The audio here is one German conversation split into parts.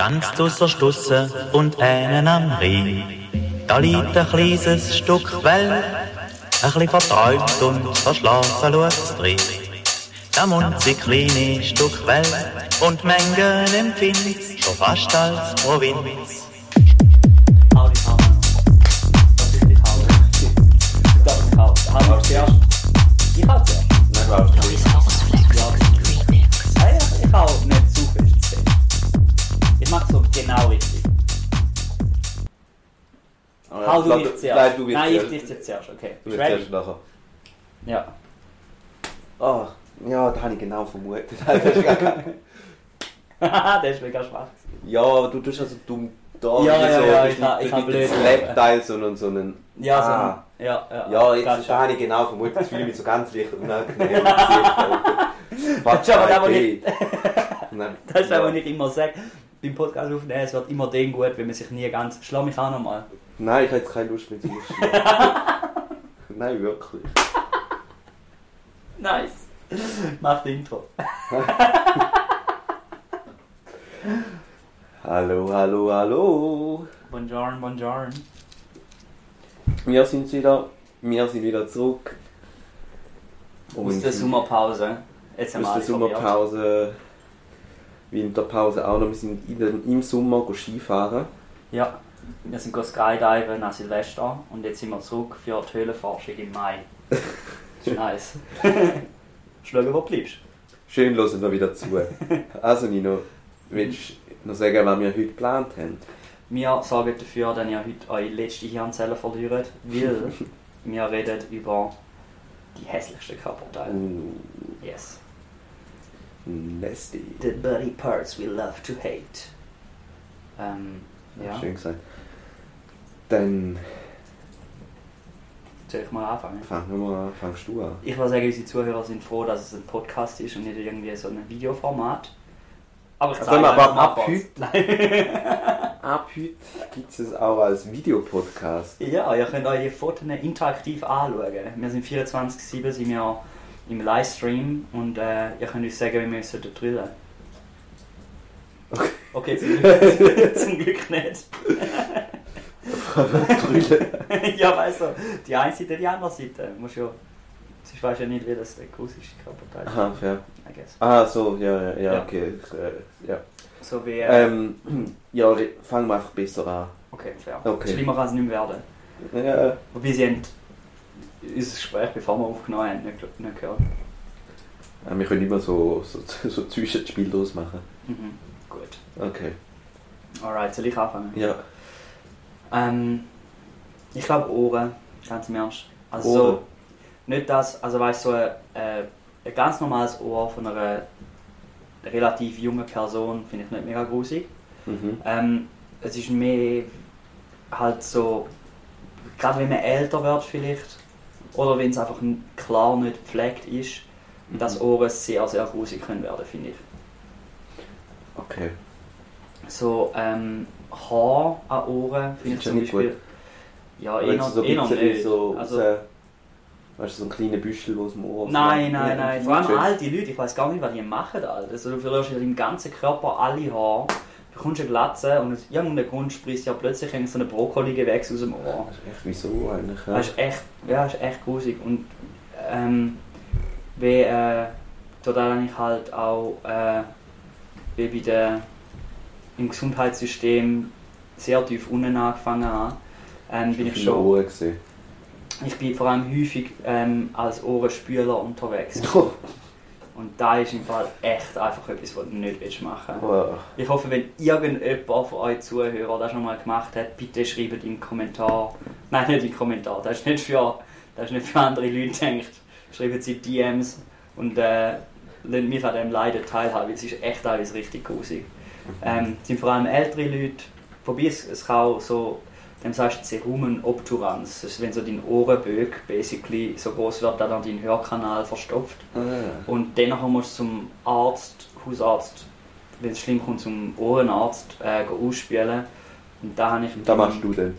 Ganz ausser Stusse und einen am Rhein. Da liegt ein kleines Stück Welt, ein bisschen verträumt und verschlafen schaut's drin. Da munzig kleine Stück Welt und Mengen empfind's schon fast als Provinz. Ich du zuerst. Ich. Nein, du hast Ich mach so genau richtig. Hau du mich zuerst. Nein, du bist Nein, ich dich jetzt zuerst. Okay. Du Bist zuerst nachher. Ja. Ah, ja, da habe ich genau vermutet. Das ist Haha, der ist mega schwach. ja, aber du tust also dumm da. Ja, ja, so, ja, ich mit- ich hab mit dem blöd. Slap-Teil, sondern so einen... Ja, so. Ah. Ja, ja. Ja, jetzt da habe ich genau vermutet, das fühle ich mich so ganz leicht unangenehm. Das ist aber nicht... Das ist aber nicht immer sagen. Beim Podcast aufnehmen, es wird immer dann gut, wenn man sich nie ganz. Schlag mich auch nochmal. Nein, ich habe jetzt keine Lust mehr zu. Nein, wirklich. Nice. Mach das Intro. Hallo, hallo, hallo. Buongiorno, buongiorno. Wir sind wieder, wir sind wieder zurück. Aus der Sommerpause. Jetzt haben wir aus der alles probiert. Winterpause auch noch. Wir sind in im Sommer go Skifahren. Ja. Wir sind go Skydiven nach Silvester und jetzt sind wir zurück für die Höhlenforschung im Mai. Das ist nice. Schau, wo du bleibst. Schön hören wir wieder zu. Also Nino, willst du noch sagen, was wir heute geplant haben? Wir sorgen dafür, dass ihr heute eure letzte Hirnzelle verliert, weil wir reden über die hässlichsten Körperteile. Uh, Yes. Nasty. The body parts we love to hate. Ähm, ja. Schön gesagt. Dann Soll ich mal anfangen? fangen wir mal an. Fangst du an? Ich würde sagen, unsere Zuhörer sind froh, dass es ein Podcast ist und nicht irgendwie so ein Videoformat. Aber ich Also, zeige aber einfach mal ab heute-. Ab heute gibt es auch als Videopodcast. Ja, ihr könnt euch die Fotos interaktiv anschauen. Wir sind 24-7 sind wir im Livestream und äh, ihr könnt uns sagen, wie wir uns drillen. Okay. Okay, zum Glück, zum Glück nicht. Ja, weißt du, die eine Seite, die andere Seite. Muss ja, ich weiß ja nicht, wie das der grussigste Körperteil ist. Aha, fair. I guess. Ah, so, ja, ja, ja, okay. Äh, ja. So wie. Äh, Ähm, ja, fangen wir einfach besser an. okay, fair. okay. Schlimmer kann es nicht mehr werden. Ja, Wobei sie haben unser Gespräch, bevor wir aufgenommen haben, nicht, nicht gehört. äh, wir können immer so, so, so Zwischenspiel draus machen. Mhm. Gut. Okay. Alright, soll ich anfangen? Ja. Ähm, ich glaube Ohren, ganz im Ernst. Also Ohren? so, nicht das, also weißt du, so ein, äh, ein ganz normales Ohr von einer relativ jungen Person finde ich nicht mega grusig. Mhm. Ähm, es ist mehr halt so, gerade wenn man älter wird vielleicht, oder wenn es einfach klar nicht gepflegt ist, dass Mhm. Ohren sehr, sehr grusig können werden, finde ich. Okay. So, ähm, Haar an Ohren finde ich zum Beispiel... Ja, Wenn eher, sie so eher nicht. so also, raus, weißt du, so ein kleiner Büschel aus dem Ohr. Nein, nein, Ja, nein. Vor allem alte Leute, ich weiß gar nicht, was die machen. Alter. Also, du verlierst ja deinem ganzen Körper alle Haare, bekommst eine Glatze und aus irgendeinem Grund sprichst ja plötzlich so eine Brokkoli-Gewächs aus dem Ohr. Das ist echt wieso eigentlich? Ja. Das ist echt, ja, das ist echt grusig. Und ähm, wie, äh, da habe ich halt auch äh, wie bei der, im Gesundheitssystem sehr tief unten angefangen habe, ähm, bin ich schon, Ohren gesehen. ich bin vor allem häufig ähm, als Ohrenspüler unterwegs. Und da ist im Fall echt einfach etwas, was du nicht machen willst. Wow. Ich hoffe, wenn irgendjemand von euch Zuhörern das schon mal gemacht hat, bitte schreibt im Kommentar. Nein, nicht im Kommentar, das ist nicht für, das ist nicht für andere Leute gedacht. Schreibt sie DMs und äh, lasst mich an dem Leiden teilhaben, weil es ist echt alles richtig grusig. Ähm, es sind vor allem ältere Leute, wobei es, es kann auch so, dem sagst du Cerumen obturans, das ist, wenn so dein Ohrenböck basically so groß wird, dass er deinen Hörkanal verstopft. Ah, Und danach musst du zum Arzt, Hausarzt, wenn es schlimm kommt, zum Ohrenarzt äh, ausspielen. Und da habe ich. Und da machst du dann.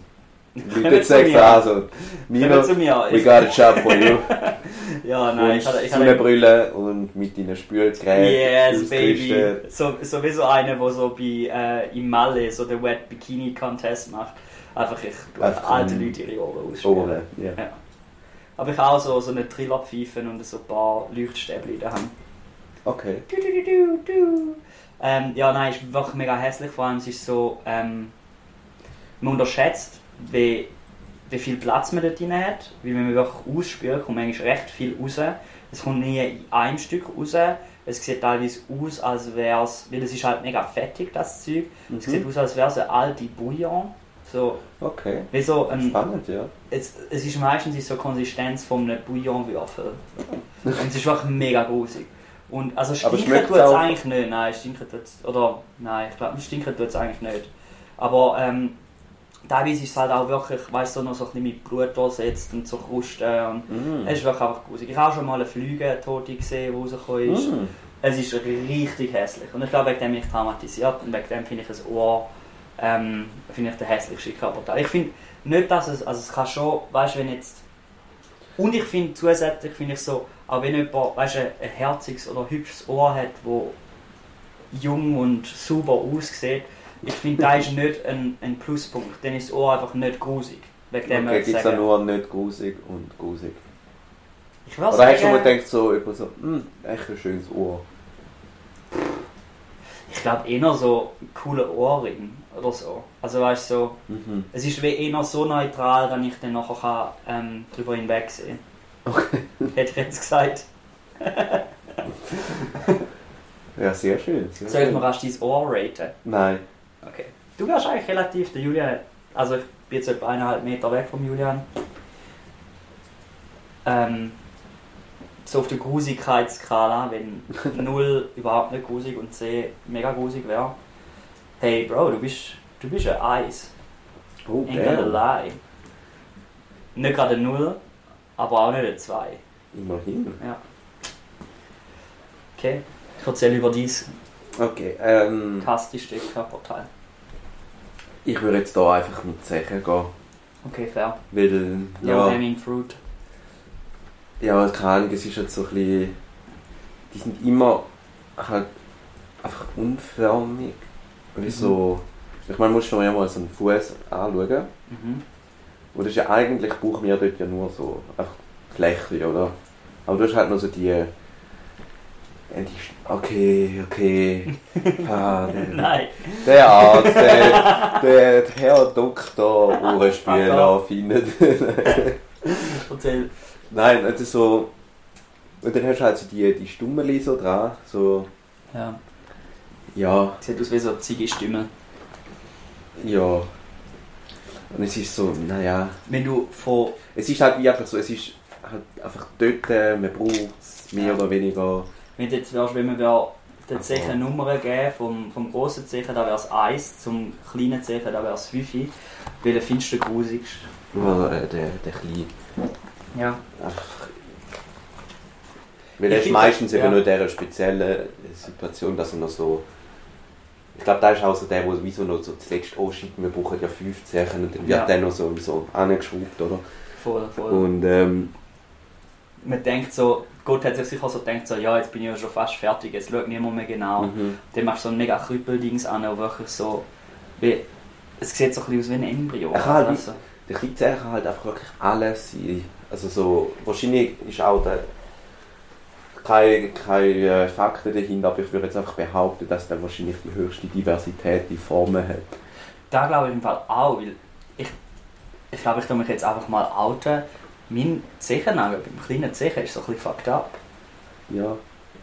Leute sagen, also, Milo, zu mir. we Ich, got a job for you. ja, nein, ich und hatte, ich hatte Sonnenbrille und mit deinen Spülgeräten Yes, baby. So, sowieso einer, der so bei äh, im Malle so den Wet Bikini Contest macht. Einfach ich Einfach alte ein- Leute ihre Ohren ausspielen. Ohren, ja. Ja. Aber ich habe auch so, so eine Trillerpfeife und so ein paar Leuchtstäbchen daheim. Okay. Du, du, du, du, du. Ähm, ja, nein, ist wirklich mega hässlich. Vor allem es ist so, ähm, man unterschätzt, wie, wie viel Platz man dort drin hat. Weil wenn man wirklich ausspült, kommt eigentlich recht viel raus. Es kommt nie in einem Stück raus. Es sieht teilweise aus, als wäre es, weil es ist halt mega fettig, das Zeug. Es sieht Mhm. aus, als wäre es eine alte Bouillon. So, Okay. wie so ein, Spannend, ja. es, es ist meistens so Konsistenz von einem Bouillonwürfel. Und es ist wirklich mega grusig. Und also stinken tut es eigentlich nicht. Nein, stinken tut es. Oder nein, ich glaube, stinken tut es eigentlich nicht. Aber ähm, teilweise ist es halt auch wirklich, weißt du, noch so ein bisschen mit Blut durchsetzt und so Krusten. Und Mm. Es ist wirklich einfach grusig. Ich habe auch schon mal eine Flüge-Tote gesehen, die rausgekommen ist. Mm. Es ist richtig hässlich. Und ich glaube, wegen dem bin ich traumatisiert und wegen dem finde ich ein Ohr ähm, finde ich der hässlichste Körperteil. Ich finde nicht, dass es, also es kann schon, weißt du, wenn jetzt und ich finde zusätzlich, finde ich so, auch wenn jemand, weißt du, ein herziges oder hübsches Ohr hat, wo jung und super aussieht, ich finde, das ist nicht ein, ein Pluspunkt. Dann ist das Ohr einfach nicht grusig. Wegen dem Okay, gibt es sagen. nur nicht grusig und grusig. Ich würde Oder hast du schon mal gedacht, so, so, hm, echt ein schönes Ohr. Ich glaube eher so cooler Ohrring oder so. Also weißt du, so, Mhm. Es ist wie eher so neutral, dass ich dann nachher kann, ähm, drüber hinwegsehen Okay. Hätte ich jetzt gesagt. Ja, sehr schön. Sehr Soll ich mir rasch dein Ohr raten? Nein. Okay. Du wärst eigentlich relativ, der Julian, also ich bin jetzt etwa eineinhalb Meter weg vom Julian. Ähm, so auf der Grusigkeitsskala, wenn 0 überhaupt nicht grusig und 10 mega grusig wäre. Hey Bro, du bist, du bist ein Eis. Oh, Ain't gonna lie. Nicht gerade ein 0, aber auch nicht ein 2. Immerhin. Okay. Ich erzähle über dieses Okay, ähm, fantastische Körperteil. ich würde jetzt hier einfach mit Zechen gehen. Okay, fair. Weil, Low ja, hanging fruit. Ja, keine Ahnung, es ist halt so ein bisschen, die sind immer halt einfach unförmig. Wie Mhm. so, ich meine, musst du mir ja mal so einen Fuß anschauen. Mhm. Und das ist ja eigentlich, brauchen wir dort ja nur so einfach Fläche, oder? Aber du hast halt nur so die. äh, okay, okay. Ah, der, Nein. der Arzt, der, der, der Herr Doktor Uhrenspieler findet. Erzähl. Nein, ist so. Und dann hast du halt so die, die Stummeli so dran. So, Ja. ja, Sieht aus wie so eine Ziege-Stimme. ja. Und es ist so, naja. Wenn du von. Es ist halt wie einfach so, es ist halt einfach dort, äh, man braucht es mehr Ja. oder weniger. Wenn du jetzt wärst, wenn wir wär den. Zeichen Nummern geben, vom, vom grossen Zeichen, da wäre es 1, zum kleinen Zeichen, da wäre es 5. Welchen findest du den grusigsten? Nur äh, der, der kleine. Ja. Ach. Weil Ich er ist meistens das- eben ja. nur in dieser speziellen Situation, dass er noch so. Ich glaube, da ist auch so der, der wie so noch so zuletzt anschiebt, wir brauchen ja fünf Zeichen und dann wird Ja. der noch so, so angeschraubt, oder? Voll, voll. Und ähm, Man denkt so, Gott hat sich sicher so gedacht, so, ja, jetzt bin ich ja schon fast fertig, jetzt schaut niemand mehr genau. mhm. Dann machst du so ein mega Krüppeldings an, und wirklich so. Wie, es sieht so ein bisschen aus wie ein Embryo. Er kann halt also. der kleine Zeichen kann halt einfach wirklich alles sein. Also so, wahrscheinlich ist auch der keine, keine Fakten dahinter, aber ich würde jetzt einfach behaupten, dass der wahrscheinlich die höchste Diversität in Formen hat. Da glaube ich im Fall auch, weil ich, ich glaube, ich kann mich jetzt einfach mal outen. Mein Zechennagel beim kleinen Zechen ist so ein bisschen fucked up. Ja,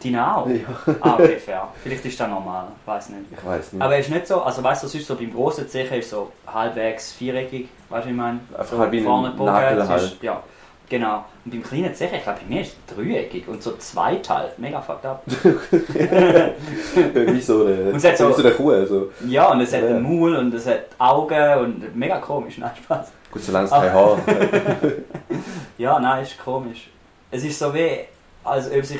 Deine auch? ja. Ah, fair. Vielleicht ist das normal, weiß nicht. ich weiß nicht. Aber er ist nicht so, also weißt du, sonst so beim grossen Zechen ist so halbwegs viereckig, weißt du, wie ich meine? Einfach so halt wie ein vorne es ist- halt. Ja, genau. Und beim kleinen Zechen, ich glaube, bei mir ist es dreieckig und so zweiteilt, mega fucked up. wie so eine, Und es hat so- wie so eine Kuh. So. Ja, und es hat Ja. einen Maul und es hat Augen und mega komisch, nein, Spaß. Gut, solange es kein Haar hat. Ja, nein, ist komisch. Es ist so wie, als ob sich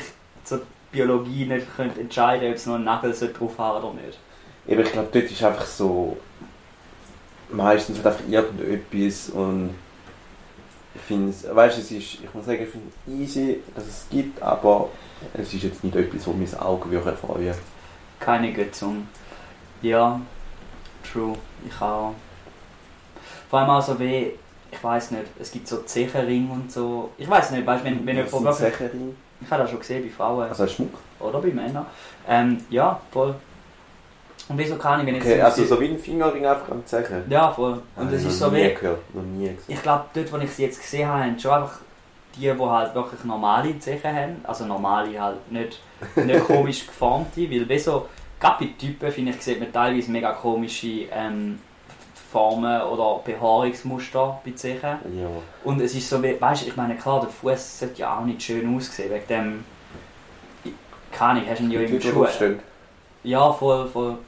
die Biologie nicht könnte entscheiden ob es noch einen Nagel drauf haben oder nicht. Eben, ich glaube, dort ist einfach so. meistens halt einfach irgendetwas und ich finde es, weißt du, es ist, ich muss sagen, ich finde es easy, dass es gibt, aber es ist jetzt nicht etwas, wo mein Auge würde freuen. Keine Götzung. Ja, true. Ich auch. Vor allem auch so wie, ich weiß nicht, es gibt so Zecherring und so. Ich weiß nicht, weißt du, wenn, wenn Was jemand? Ich habe das schon gesehen bei Frauen. Also als Schmuck? Oder bei Männern. Ähm, ja, voll. Und wieso kann ich, wenn jetzt Okay, so- also so wie ein Fingerring einfach am Zechen? Ja, voll. Und es ich ist so wie. gehört, noch nie gesehen. Ich glaube, dort, wo ich sie jetzt gesehen habe, haben schon einfach die, die halt wirklich normale Zeichen haben. Also normale halt, nicht, nicht komisch geformte. Weil wie so, gerade bei Typen, finde ich, sieht man teilweise mega komische ähm, Formen oder Behaarungsmuster bei Zeichen. Ja. Und es ist so, wie, weißt du, ich meine, klar, der Fuß sollte ja auch nicht schön aussehen, wegen dem. Keine Ahnung, hast du ihn ja im Schuh. Ja, voll, voll.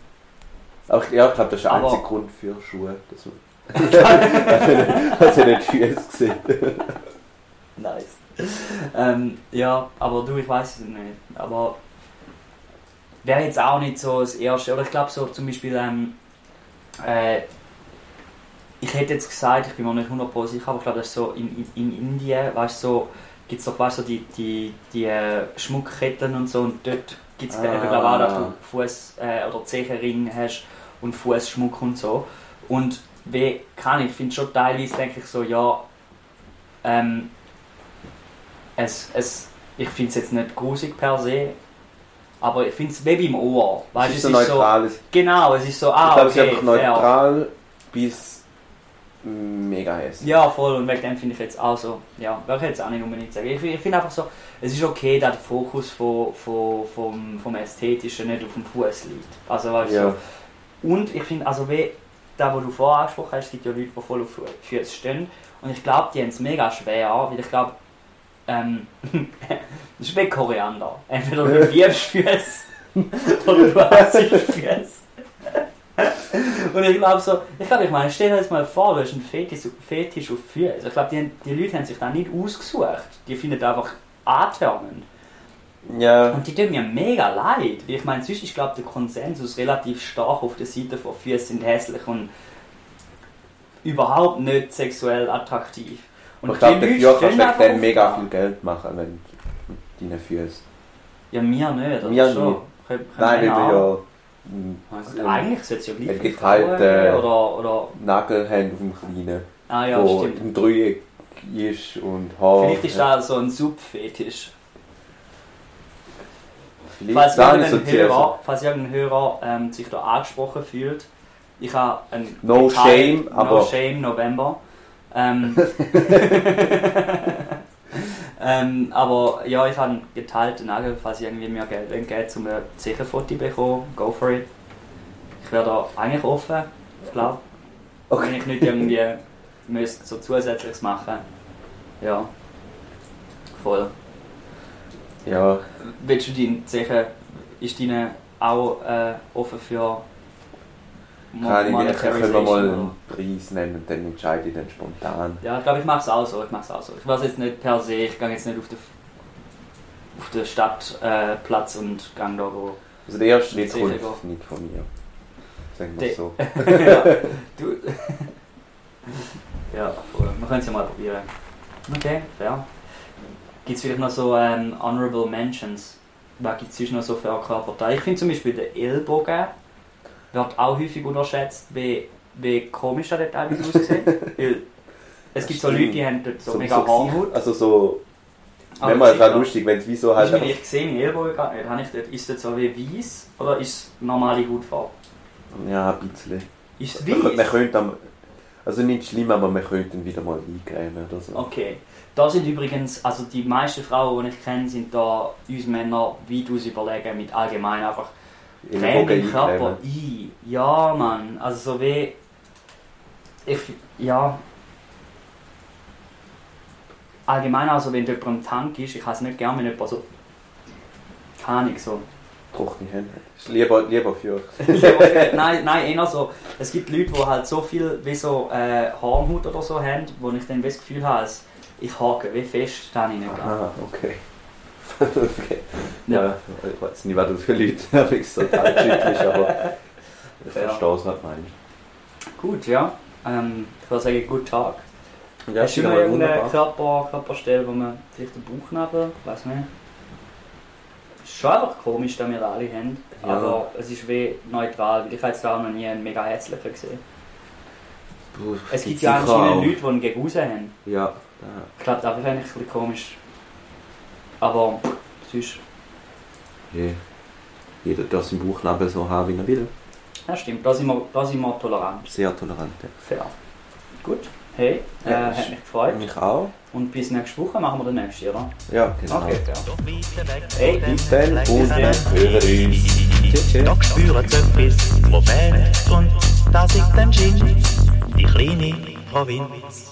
Aber ich, ja, ich glaube, das ist der einzige Grund für Schuhe. Dass man dass er nicht Füße sieht. Nice. ähm, ja, aber du, ich weiß es nicht. Aber wäre jetzt auch nicht so das Erste. Oder ich glaube so zum Beispiel, ähm, äh, ich hätte jetzt gesagt, ich bin mir nicht 100% sicher, aber ich glaube, das ist so in, in, in Indien, weißt du, so, gibt es doch, weißt so die, die, die äh, Schmuckketten und so und dort gibt es Ah. glaube auch, dass du Fuß- äh, oder Zehenring hast und Fußschmuck und so. Und wie kann ich, ich finde schon teilweise, denke ich so, ja, ähm, es, es, ich finde es jetzt nicht grusig per se, aber ich finde es wie beim Ohr. Es Weißt, ist du, so es ist so, genau, es ist so, ich ah, glaube, es ist okay, einfach fair. neutral bis mega hässlich. Ja, voll, und wegen dem finde ich jetzt auch so, ja, würde ich jetzt auch nicht unbedingt sagen. Ich, ich finde einfach so, es ist okay, dass der Fokus von, von, vom, vom Ästhetischen nicht auf dem Fuß liegt. Also, weißt du, Ja. so. Und ich finde, also wie, da wo du vorher angesprochen hast, es gibt ja Leute, die voll auf Füße stehen. Und ich glaube, die haben es mega schwer, weil ich glaube, ähm, das ist wie Koriander. Entweder du liebst Füße oder du hast Füße. Und ich glaube so, ich glaube, ich meine, stell dir jetzt mal vor, du hast einen Fetisch, Fetisch auf Füße. Ich glaube, die, die Leute haben sich da nicht ausgesucht. Die finden einfach antörnend. Ja. Und die tun mir mega leid. Ich meine, sonst ist, glaube der Konsensus relativ stark auf der Seite von Füße sind hässlich und überhaupt nicht sexuell attraktiv. Und ich glaube, dafür kannst du dann mega viel Geld machen, wenn mit deinen Füßen. Ja, mir nicht. Mir schon? nicht. Nein, weil du ja Also, ähm, eigentlich sollte es ja gleich ein für geteilter- Frauen geben, oder, oder... Nagel haben auf dem Kleinen, Ah ja, wo stimmt. im Dreieck ist und Haar. Vielleicht ist das so ein Subfetisch. Falls da irgendein so Hörer, falls irgendein Hörer ähm, sich da angesprochen fühlt, ich habe ein No shame, No aber- Shame November. Ähm, ähm, aber ja, ich habe geteilten Nagel, falls ich irgendwie mehr Geld wenn Geld zum ein Sicherfoto bekommen, go for it. Ich wäre da eigentlich offen, ich glaube. Okay. Wenn ich nicht irgendwie müsste so zusätzliches machen. Ja. Voll. Ja, Willst du deinen sicher, ist deine auch äh, offen für kann ich, können wir mal einen Preis nennen und dann entscheide ich dann spontan. Ja, ich glaube, ich mache es auch so. Ich mache es auch so. Ich weiß jetzt nicht per se, ich gehe jetzt nicht auf den, auf den Stadtplatz äh, und gehe da wo. Also der erste Schritt kommt nicht von mir. Sagen wir es so. ja, du. ja, voll. wir können es ja mal probieren. Okay, fair. Gibt es vielleicht noch so ähm, Honorable Mentions? Was gibt es noch so für Körperteile? Ich finde zum Beispiel der Ellbogen wird auch häufig unterschätzt, wie, wie komisch dort teilweise aussieht. Weil es gibt so. Leute, die haben dort so, mega Gesicht- Haarhaut. Also so, wenn man gerade auch. lustig, wenn es wie so halt Ich, ich sehe meinen Ellbogen gar nicht. Habe ich dort, ist das so wie weiß oder ist es normale Hautfarbe? ja ein bisschen. Ist es Man, man könnte am, also nicht schlimm, aber man könnte ihn wieder mal eingrämen oder so. Okay. Da sind übrigens, also die meisten Frauen, die ich kenne, sind da uns Männer weitaus überlegen mit allgemein einfach Im Körper ein. Ja, Mann. Also so wie. Ich, ja. Allgemein, also wenn jemand im Tank ist, ich habe es nicht gerne, wenn jemand so. Keine Ahnung, so. Trockene Hände. Lieber, lieber für nein, nein, eher so. Es gibt Leute, die halt so viel wie so äh, Hornhaut oder so haben, wo ich dann das Gefühl habe, dass ich hake wie fest, ich nicht gerne. Ah, okay. Okay. Ja, ich weiß nicht, was das für ich so total ist, aber ich Ja. verstehe es, was du meinst. Gut, ja. Ähm, ich würde sagen, guten Tag. Ja, Hast du immer irgendeine Körper, Körperstelle, wo man vielleicht den Bauchnabel, weiß nicht. Ist schon einfach komisch, dass wir alle haben. Ja. Aber es ist wie neutral, weil ich habe jetzt da auch noch nie einen mega hässlichen gesehen. Puh, Es gibt ja anscheinend auch. Leute, die einen gegen raus haben. Ja, ja. Ich glaube, das ist eigentlich ein bisschen komisch. Aber sonst, Je- Jeder darf seinen Bauchnabel so haben, wie er will. ja stimmt, da sind wir, da sind wir tolerant. Sehr tolerant. ja. Fair. Gut. Hey, äh, Ja, hat mich gefreut. Mich auch. Und bis nächste Woche machen wir den nächsten, oder? Ja, genau. Okay, weg Hey, bis dann und wir hören uns. Tschüss, tschüss. Da spüren sie etwas, wo fehlt und das ist dann Gin, die kleine Provinz.